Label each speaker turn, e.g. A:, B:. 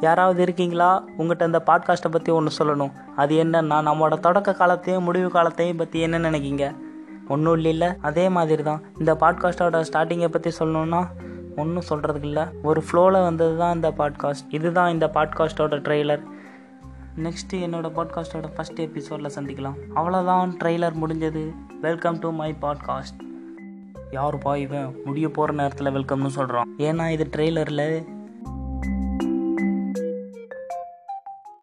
A: யாராவது இருக்கீங்களா? உங்கள்கிட்ட இந்த பாட்காஸ்ட்டை பற்றி ஒன்று சொல்லணும். அது என்னன்னா நம்மளோட தொடக்க காலத்தையும் முடிவு காலத்தையும் பற்றி என்ன நினைக்கிங்க? ஒன்றும் இல்லைல்ல அதே மாதிரி தான் இந்த பாட்காஸ்ட்டோட ஸ்டார்டிங்கை பற்றி சொல்லணும்னா ஒன்றும் சொல்கிறதுக்கு இல்லை. ஒரு ஃப்ளோவில் வந்தது தான் இந்த பாட்காஸ்ட் இதுதான் இந்த பாட்காஸ்ட்டோட ட்ரெய்லர் நெக்ஸ்ட்டு என்னோட பாட்காஸ்ட்டோட ஃபஸ்ட் எபிசோடில் சந்திக்கலாம். அவ்வளோதான் ட்ரெய்லர் முடிஞ்சது. வெல்கம் டு மை பாட்காஸ்ட் யாருப்பா இவன்? முடிய போகிற நேரத்தில் வெல்கம்னு சொல்கிறான் ஏன்னா இது ட்ரெய்லரில்